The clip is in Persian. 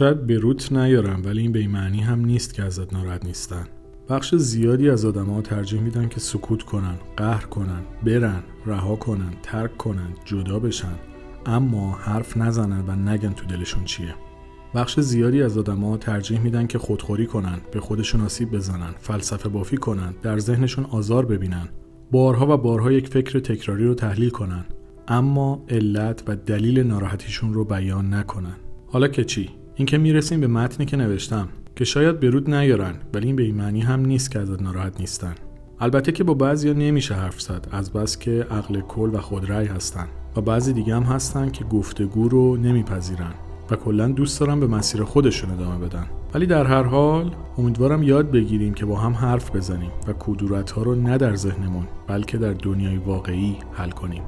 شاید به روت نیارم ولی این به این معنی هم نیست که ازت ناراحت نیستن. بخش زیادی از ها ترجیح میدن که سکوت کنن قهر کنن برن رها کنن ترک کنن جدا بشن. اما حرف نزنن و نگن تو دلشون چیه. بخش زیادی از آدما ترجیح میدن که خودخوری کنن به خودشون آسیب بزنن فلسفه بافی کنن در ذهنشون آزار ببینن. بارها و بارها یک فکر تکراری رو تحلیل کنن اما علت و دلیل ناراحتیشون رو بیان نکنن. حالا که چی؟ اینکه می‌رسیم به متنی که نوشتم که شاید برود نیارن ولی این به این معنی هم نیست که ازت ناراحت نیستن. البته که با بعضیا نمیشه حرف زد از بس که عقل کل و خودرأی هستن و بعضی دیگه هم هستن که گفتگو رو نمیپذیرن و کلا دوست دارن به مسیر خودشون ادامه بدن. ولی در هر حال امیدوارم یاد بگیریم که با هم حرف بزنیم و کدورت ها رو نه در ذهنمون بلکه در دنیای واقعی حل کنیم.